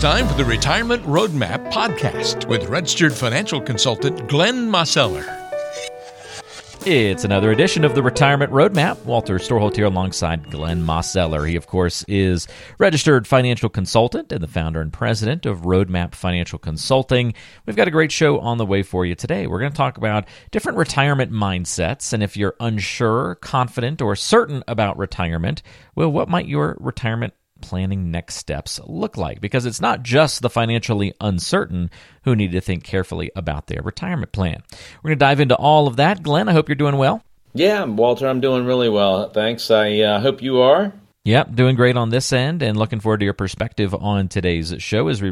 time for the Retirement Roadmap podcast with registered financial consultant Glenn Mosteller. It's another edition of the Retirement Roadmap. Walter Storholt here alongside Glenn Mosteller. He, of course, is registered financial consultant and the founder and president of Roadmap Financial Consulting. We've got a great show on the way for you today. We're going to talk about different retirement mindsets. And if you're unsure, confident, or certain about retirement, well, what might your retirement planning next steps look like? Because it's not just the financially uncertain who need to think carefully about their retirement plan. We're going to dive into all of that. Glenn, I hope you're doing well. Yeah, Walter, I'm doing really well. Thanks. I uh, hope you are. Yep, doing great on this end and looking forward to your perspective on today's show as we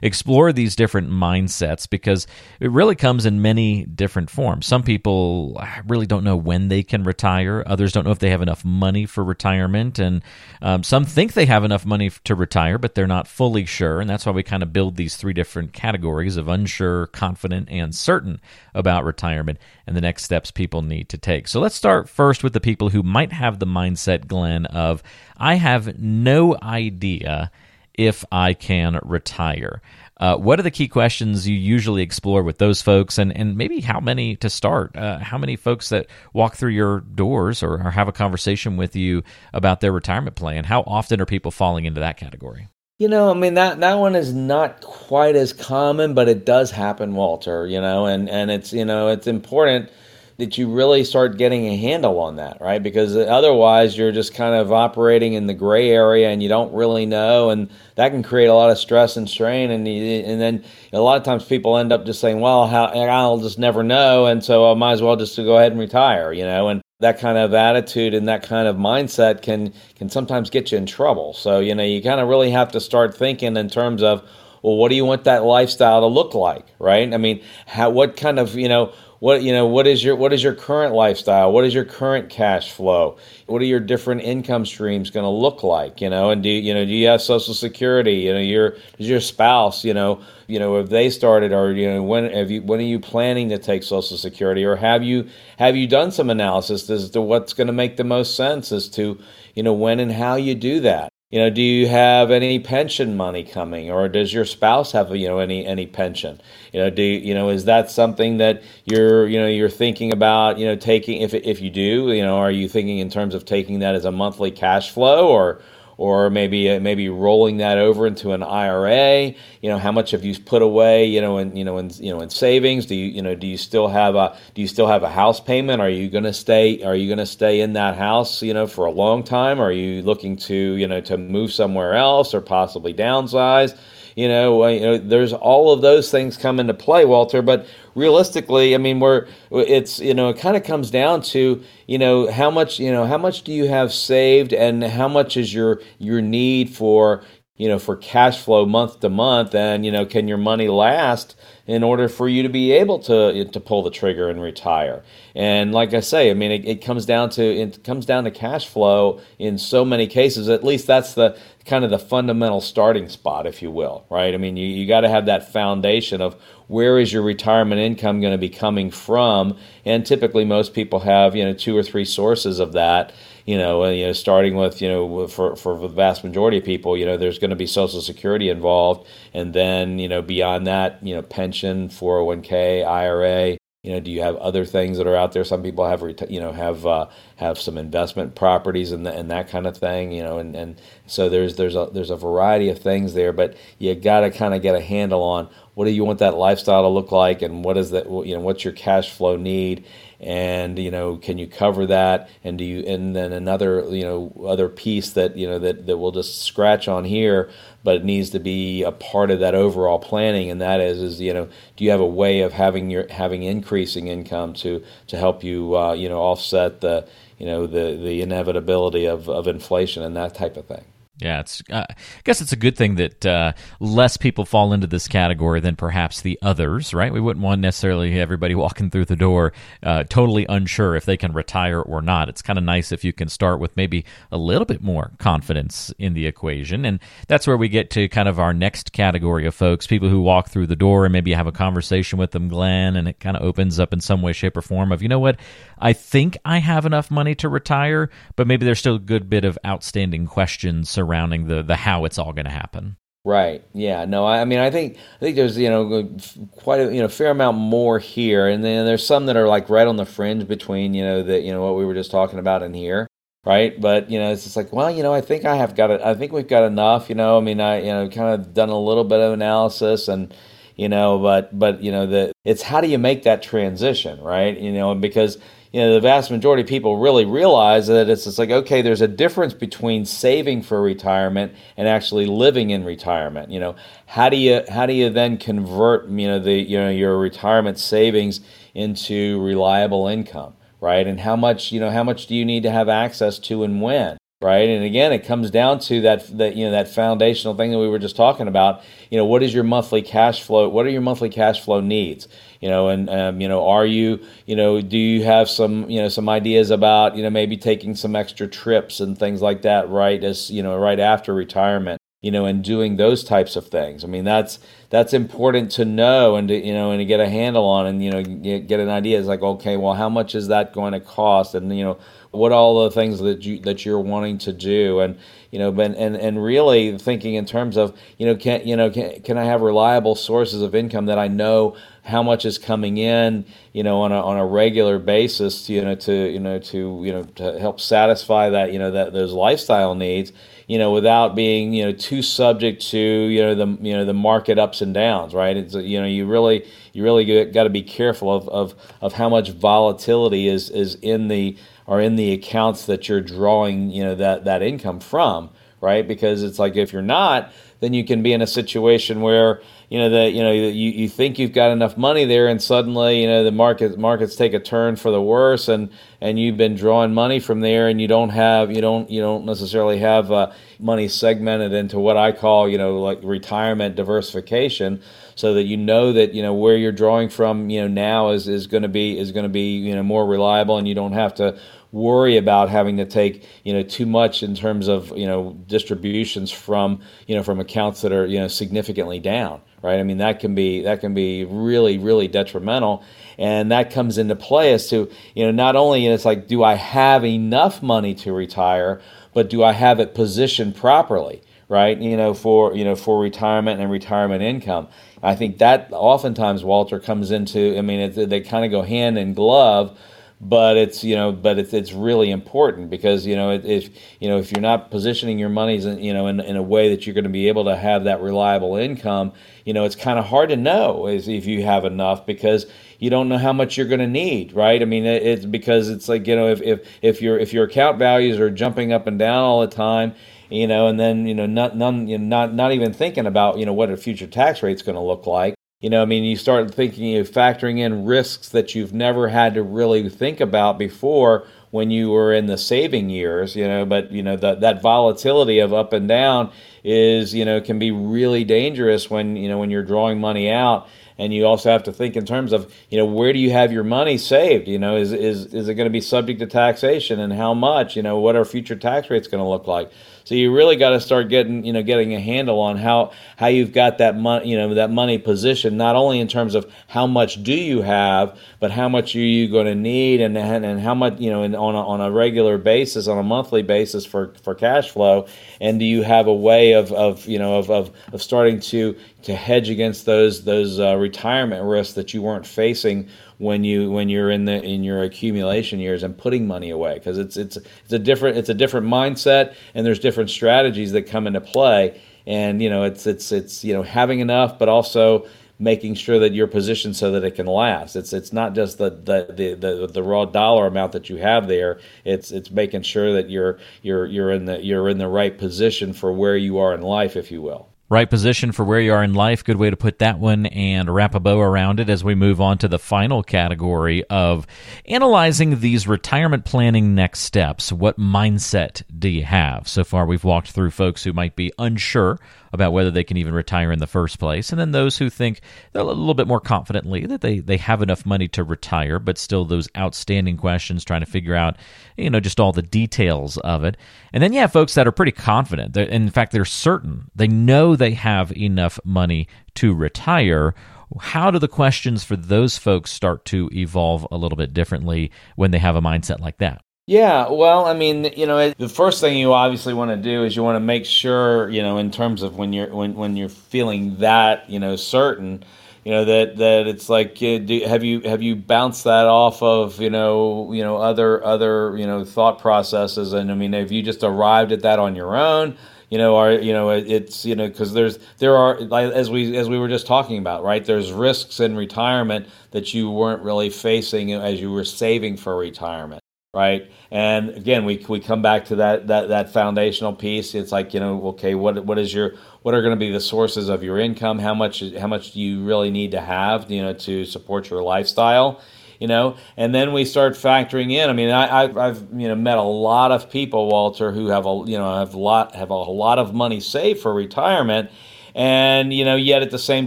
explore these different mindsets because it really comes in many different forms. Some people really don't know when they can retire, others don't know if they have enough money for retirement, and um, some think they have enough money to retire, but they're not fully sure. And that's why we kind of build these three different categories of unsure, confident, and certain about retirement and the next steps people need to take. So let's start first with the people who might have the mindset, Glenn, of I have no idea if I can retire. Uh, what are the key questions you usually explore with those folks, and, and maybe how many to start? Uh, how many folks that walk through your doors or, or have a conversation with you about their retirement plan? How often are people falling into that category? You know, I mean that that one is not quite as common, but it does happen, Walter. You know, and and it's you know it's important that you really start getting a handle on that, right? Because otherwise, you're just kind of operating in the gray area and you don't really know, and that can create a lot of stress and strain. And and then a lot of times people end up just saying, "Well, how, I'll just never know," and so I might as well just go ahead and retire, you know. And that kind of attitude and that kind of mindset can can sometimes get you in trouble. So you know, you kind of really have to start thinking in terms of well, what do you want that lifestyle to look like, right? I mean, how what kind of you know what you know what is your what is your current lifestyle? What is your current cash flow? What are your different income streams going to look like you know? And do you know do you have social security? You know your is your spouse you know you know if they started or you know when have you when are you planning to take social security? Or have you have you done some analysis as to what's going to make the most sense as to you know when and how you do that you know do you have any pension money coming? Or does your spouse have you know any any pension? You know do you know is that something that you're you know you're thinking about you know taking if if you do you know are you thinking in terms of taking that as a monthly cash flow or or maybe uh, maybe rolling that over into an IRA. You know, how much have you put away? You know, in you know in you know in savings. Do you you know do you still have a do you still have a house payment? Are you going to stay Are you going to stay in that house? You know, for a long time? Are you looking to you know to move somewhere else or possibly downsize? You know, uh, you know, there's all of those things come into play, Walter. But realistically, I mean, we're it's you know, it kind of comes down to you know how much you know how much do you have saved, and how much is your your need for you know for cash flow month to month, and you know, can your money last? in order for you to be able to to pull the trigger and retire. And like I say, I mean, it, it, comes down to it comes down to cash flow in so many cases. At least that's the kind of the fundamental starting spot, if you will, right? I mean, you, you got to have that foundation of where is your retirement income going to be coming from, and typically most people have you know two or three sources of that you know, you know, starting with, you know, for, for the vast majority of people, you know, there's going to be Social Security involved, and then, you know, beyond that, you know, pension, 401k, IRA. You know, do you have other things that are out there? Some people have, you know, have uh, have some investment properties and, the, and that kind of thing. You know, and, and so there's there's a there's a variety of things there, but you got to kind of get a handle on what do you want that lifestyle to look like, and what is that you know what's your cash flow need, and you know can you cover that and do you and then another you know other piece that you know that that we'll just scratch on here but it needs to be a part of that overall planning and that is is you know do you have a way of having your having increasing income to to help you uh, you know offset the you know the the inevitability of of inflation and that type of thing yeah, it's. Uh, I guess it's a good thing that uh, less people fall into this category than perhaps the others, right? We wouldn't want necessarily everybody walking through the door uh, totally unsure if they can retire or not. It's kind of nice if you can start with maybe a little bit more confidence in the equation, and that's where we get to kind of our next category of folks: people who walk through the door and maybe have a conversation with them, Glenn, and it kind of opens up in some way, shape, or form of, you know what, I think I have enough money to retire, but maybe there's still a good bit of outstanding questions surrounding the the how it's all going to happen. Right. Yeah. No. I, I, mean, I think I think there's you know quite a you know fair amount more here, and then there's some that are like right on the fringe between you know the you know what we were just talking about in here, right? But you know, it's just like, well, you know, I think I have got it. I think we've got enough. You know, I mean, I you know kind of done a little bit of analysis and you know, but but you know the it's how do you make that transition, right? You know, because you know the vast majority of people really realize that it's just like okay there's a difference between saving for retirement and actually living in retirement you know? How do you how do you then convert you know the you know your retirement savings into reliable income right? And how much you know how much do you need to have access to and when right? And again it comes down to that that you know that foundational thing that we were just talking about. You know what is your monthly cash flow what are your monthly cash flow needs? You know and um, you know are you you know do you have some you know some ideas about you know maybe taking some extra trips and things like that right as you know right after retirement you know and doing those types of things i mean that's that's important to know and to you know and to get a handle on and you know get an idea it's like okay well how much is that going to cost and you know what all the things that you that you're wanting to do and you know and and, and really thinking in terms of you know can you know can, can I have reliable sources of income that I know how much is coming in you know on a, on a regular basis you know to you know to you know to help satisfy that you know that those lifestyle needs you know without being you know too subject to you know the you know the market ups and downs right it's you know you really you really got to be careful of, of of how much volatility is is in the are in the accounts that you're drawing, you know, that, that income from, right? Because it's like if you're not, then you can be in a situation where you know that you know you, you think you've got enough money there and suddenly you know the market markets take a turn for the worse and and you've been drawing money from there and you don't have you don't you don't necessarily have uh, money segmented into what I call you know like retirement diversification so that you know that you know where you're drawing from you know now is is going to be is going to be you know more reliable and you don't have to worry about having to take you know too much in terms of you know distributions from you know from accounts that are you know significantly down right? I mean that can be that can be really really detrimental. And that comes into play as to you know not only it's like do i have enough money to retire but do i have it positioned properly right? You know for you know for retirement and retirement income. I think that oftentimes walter comes into i mean it, they kind of go hand in glove but it's you know but it's it's really important because you know if you know if you're not positioning your monies in, you know in, in a way that you're going to be able to have that reliable income you know it's kind of hard to know is if you have enough because you don't know how much you're going to need right i mean it's because it's like you know if if if your if your account values are jumping up and down all the time you know and then you know not none you know, not not even thinking about you know what a future tax rate's going to look like you know, I mean, you start thinking of factoring in risks that you've never had to really think about before when you were in the saving years, you know, but, you know, that that volatility of up and down is, you know, can be really dangerous when, you know, when you're drawing money out and you also have to think in terms of you know where do you have your money saved? You know is is is it going to be subject to taxation and how much? You know what are future tax rates going to look like so you really got to start getting, you know, getting a handle on how how you've got that money, you know, that money positioned. Not only in terms of how much do you have, but how much are you going to need, and and, and how much, you know, in, on a, on a regular basis, on a monthly basis for for cash flow. And do you have a way of of you know of of, of starting to to hedge against those those uh, retirement risks that you weren't facing when you when you're in the in your accumulation years and putting money away because it's it's it's a different it's a different mindset and there's different strategies that come into play. And you know it's it's it's you know having enough but also making sure that you're positioned so that it can last. It's it's not just the the, the, the, the raw dollar amount that you have there. It's it's making sure that you're you're you're in the you're in the right position for where you are in life if you will Right position for where you are in life. Good way to put that one and wrap a bow around it as we move on to the final category of analyzing these retirement planning next steps. What mindset do you have? So far, we've walked through folks who might be unsure about whether they can even retire in the first place, and then those who think a little bit more confidently that they, they have enough money to retire, but still those outstanding questions, trying to figure out, you know, just all the details of it. And then have folks that are pretty confident. In fact, they're certain. They know they have enough money to retire how do the questions for those folks start to evolve a little bit differently when they have a mindset like that? Yeah, well, I mean, you know, the first thing you obviously want to do is you want to make sure, you know, in terms of when you're when when you're feeling that, you know, certain, you know, that that it's like, uh, do, have you have you bounced that off of, you know, you know, other other you know thought processes, and I mean, have you just arrived at that on your own? You know, are you know, it's you know, because there's there are as we as we were just talking about, right? There's risks in retirement that you weren't really facing as you were saving for retirement right? And again, we we come back to that that that foundational piece. It's like you know, okay, what what is your what are going to be the sources of your income? How much how much do you really need to have, you know, to support your lifestyle? You know, and then we start factoring in. I mean, I, I have you know met a lot of people, Walter, who have a you know have lot have a lot of money saved for retirement, and you know yet at the same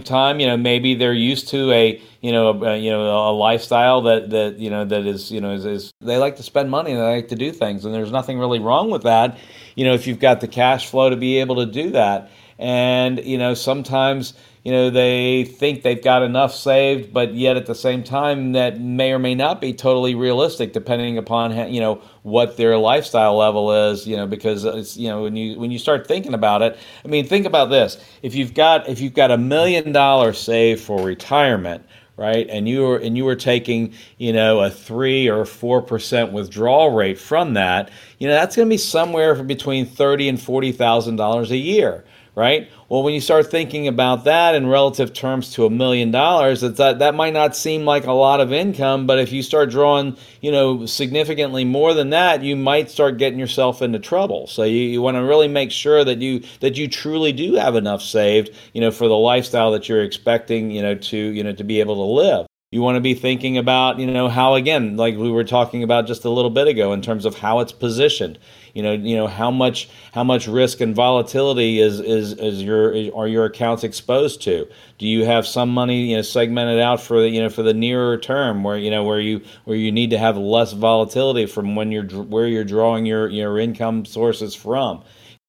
time you know maybe they're used to a you know a, you know a lifestyle that that you know that is you know is, is they like to spend money and they like to do things. And there's nothing really wrong with that you know if you've got the cash flow to be able to do that. And you know sometimes you know they think they've got enough saved but yet at the same time that may or may not be totally realistic depending upon how, you know what their lifestyle level is you know because it's you know when you when you start thinking about it i mean think about this. If you've got if you've got a million dollars saved for retirement right and you were and you were taking you know a 3 or 4% withdrawal rate from that you know that's going to be somewhere between 30 and 40,000 dollars a year right? Well, when you start thinking about that in relative terms to a million dollars, that that might not seem like a lot of income, but if you start drawing, you know, significantly more than that, you might start getting yourself into trouble. So you, you want to really make sure that you that you truly do have enough saved, you know, for the lifestyle that you're expecting, you know, to you know to be able to live you want to be thinking about you know how again like we were talking about just a little bit ago in terms of how it's positioned. You know you know how much how much risk and volatility is is is your are your accounts exposed to? Do you have some money you know segmented out for the you know for the nearer term where you know where you where you need to have less volatility from when you're where you're drawing your your income sources from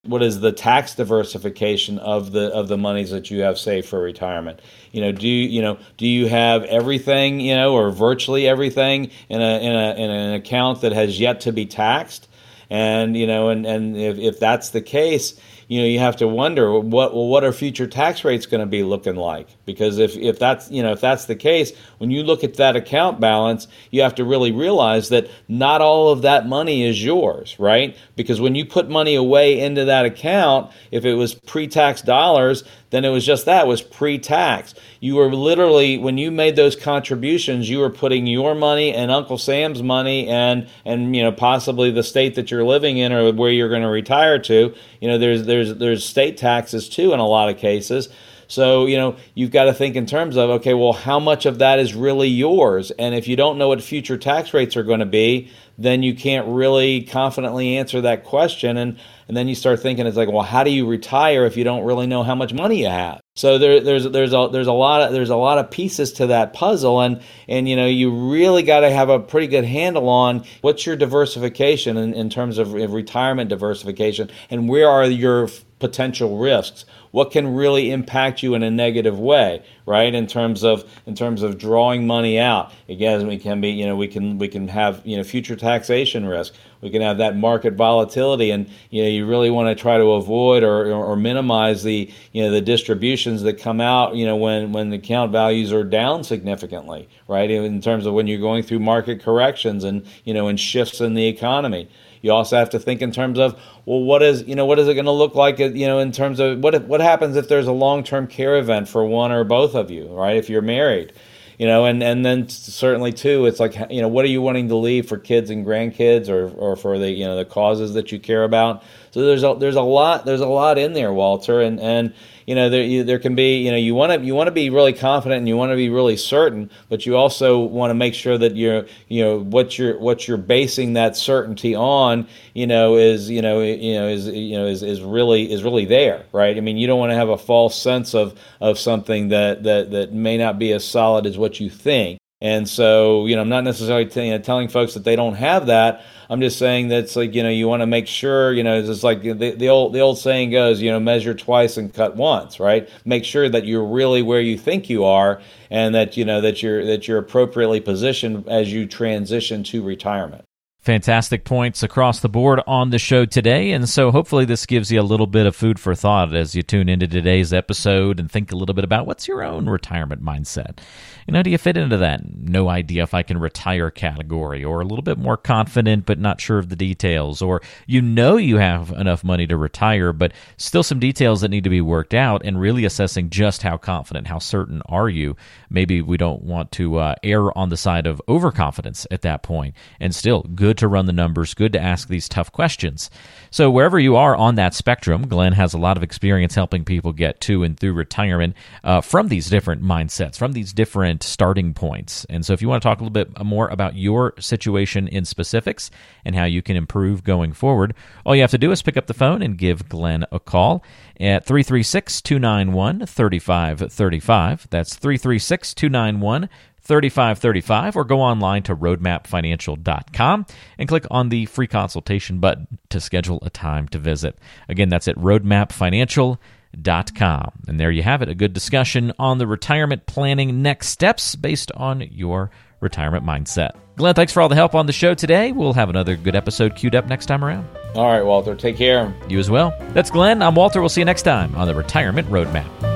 what is the tax diversification of the of the monies that you have saved for retirement? You know do you you know do you have everything you know or virtually everything in a in a in an account that has yet to be taxed? And you know and and if, if that's the case you know you have to wonder what well what are future tax rates going to be looking like? Because if if that's you know if that's the case when you look at that account balance you have to really realize that not all of that money is yours right? Because when you put money away into that account if it was pre-tax dollars then it was just that was pre-tax you were literally when you made those contributions you were putting your money and uncle sam's money and and you know possibly the state that you're living in or where you're going to retire to you know there's there's there's state taxes too in a lot of cases. So, you know, you've got to think in terms of, okay, well, how much of that is really yours? And if you don't know what future tax rates are going to be, then you can't really confidently answer that question. And, and then you start thinking, it's like, well, how do you retire if you don't really know how much money you have? So there, there's there's a there's a lot of there's a lot of pieces to that puzzle, and and you know you really got to have a pretty good handle on what's your diversification in, in terms of retirement diversification, and where are your potential risks. What can really impact you in a negative way right? In terms of in terms of drawing money out. Again we can be you know we can we can have you know future taxation risk we can have that market volatility and you know you really want to try to avoid or, or, or minimize the you know the distributions that come out you know when when the account values are down significantly right in terms of when you're going through market corrections and you know and shifts in the economy you also have to think in terms of well, what is you know what is it going to look like? You know, in terms of what if, what happens if there's a long term care event for one or both of you, right? If you're married, you know, and and then certainly too, it's like you know, what are you wanting to leave for kids and grandkids, or or for the you know the causes that you care about? So there's a there's a lot there's a lot in there, Walter, and and you know there you, there can be you know you want to you want to be really confident and you want to be really certain, but you also want to make sure that you're you know what you're what you're basing that certainty on you know is you know you know is you know is, is really is really there, right? I mean, you don't want to have a false sense of of something that that that may not be as solid as what you think. And so, you know, I'm not necessarily t- you know, telling folks that they don't have that. I'm just saying that it's like, you know, you want to make sure, you know, it's like the, the old the old saying goes, you know, measure twice and cut once, right? Make sure that you're really where you think you are, and that you know that you're that you're appropriately positioned as you transition to retirement. Fantastic points across the board on the show today. And so hopefully this gives you a little bit of food for thought as you tune into today's episode and think a little bit about what's your own retirement mindset. You know, do you fit into that no idea if I can retire category or a little bit more confident but not sure of the details? Or you know you have enough money to retire, but still some details that need to be worked out and really assessing just how confident, how certain are you? Maybe we don't want to uh, err on the side of overconfidence at that point and still good good to run the numbers, good to ask these tough questions. So, wherever you are on that spectrum, Glenn has a lot of experience helping people get to and through retirement uh, from these different mindsets, from these different starting points. And so, if you want to talk a little bit more about your situation in specifics and how you can improve going forward, all you have to do is pick up the phone and give Glenn a call at 336 291 3535. That's 336 291 3535 or go online to roadmapfinancial.com and click on the free consultation button to schedule a time to visit. Again, that's at roadmapfinancial.com. And there you have it, a good discussion on the retirement planning next steps based on your retirement mindset. Glenn, thanks for all the help on the show today. We'll have another good episode queued up next time around. All right, Walter, take care. You as well. That's Glenn. I'm Walter. We'll see you next time on the Retirement Roadmap.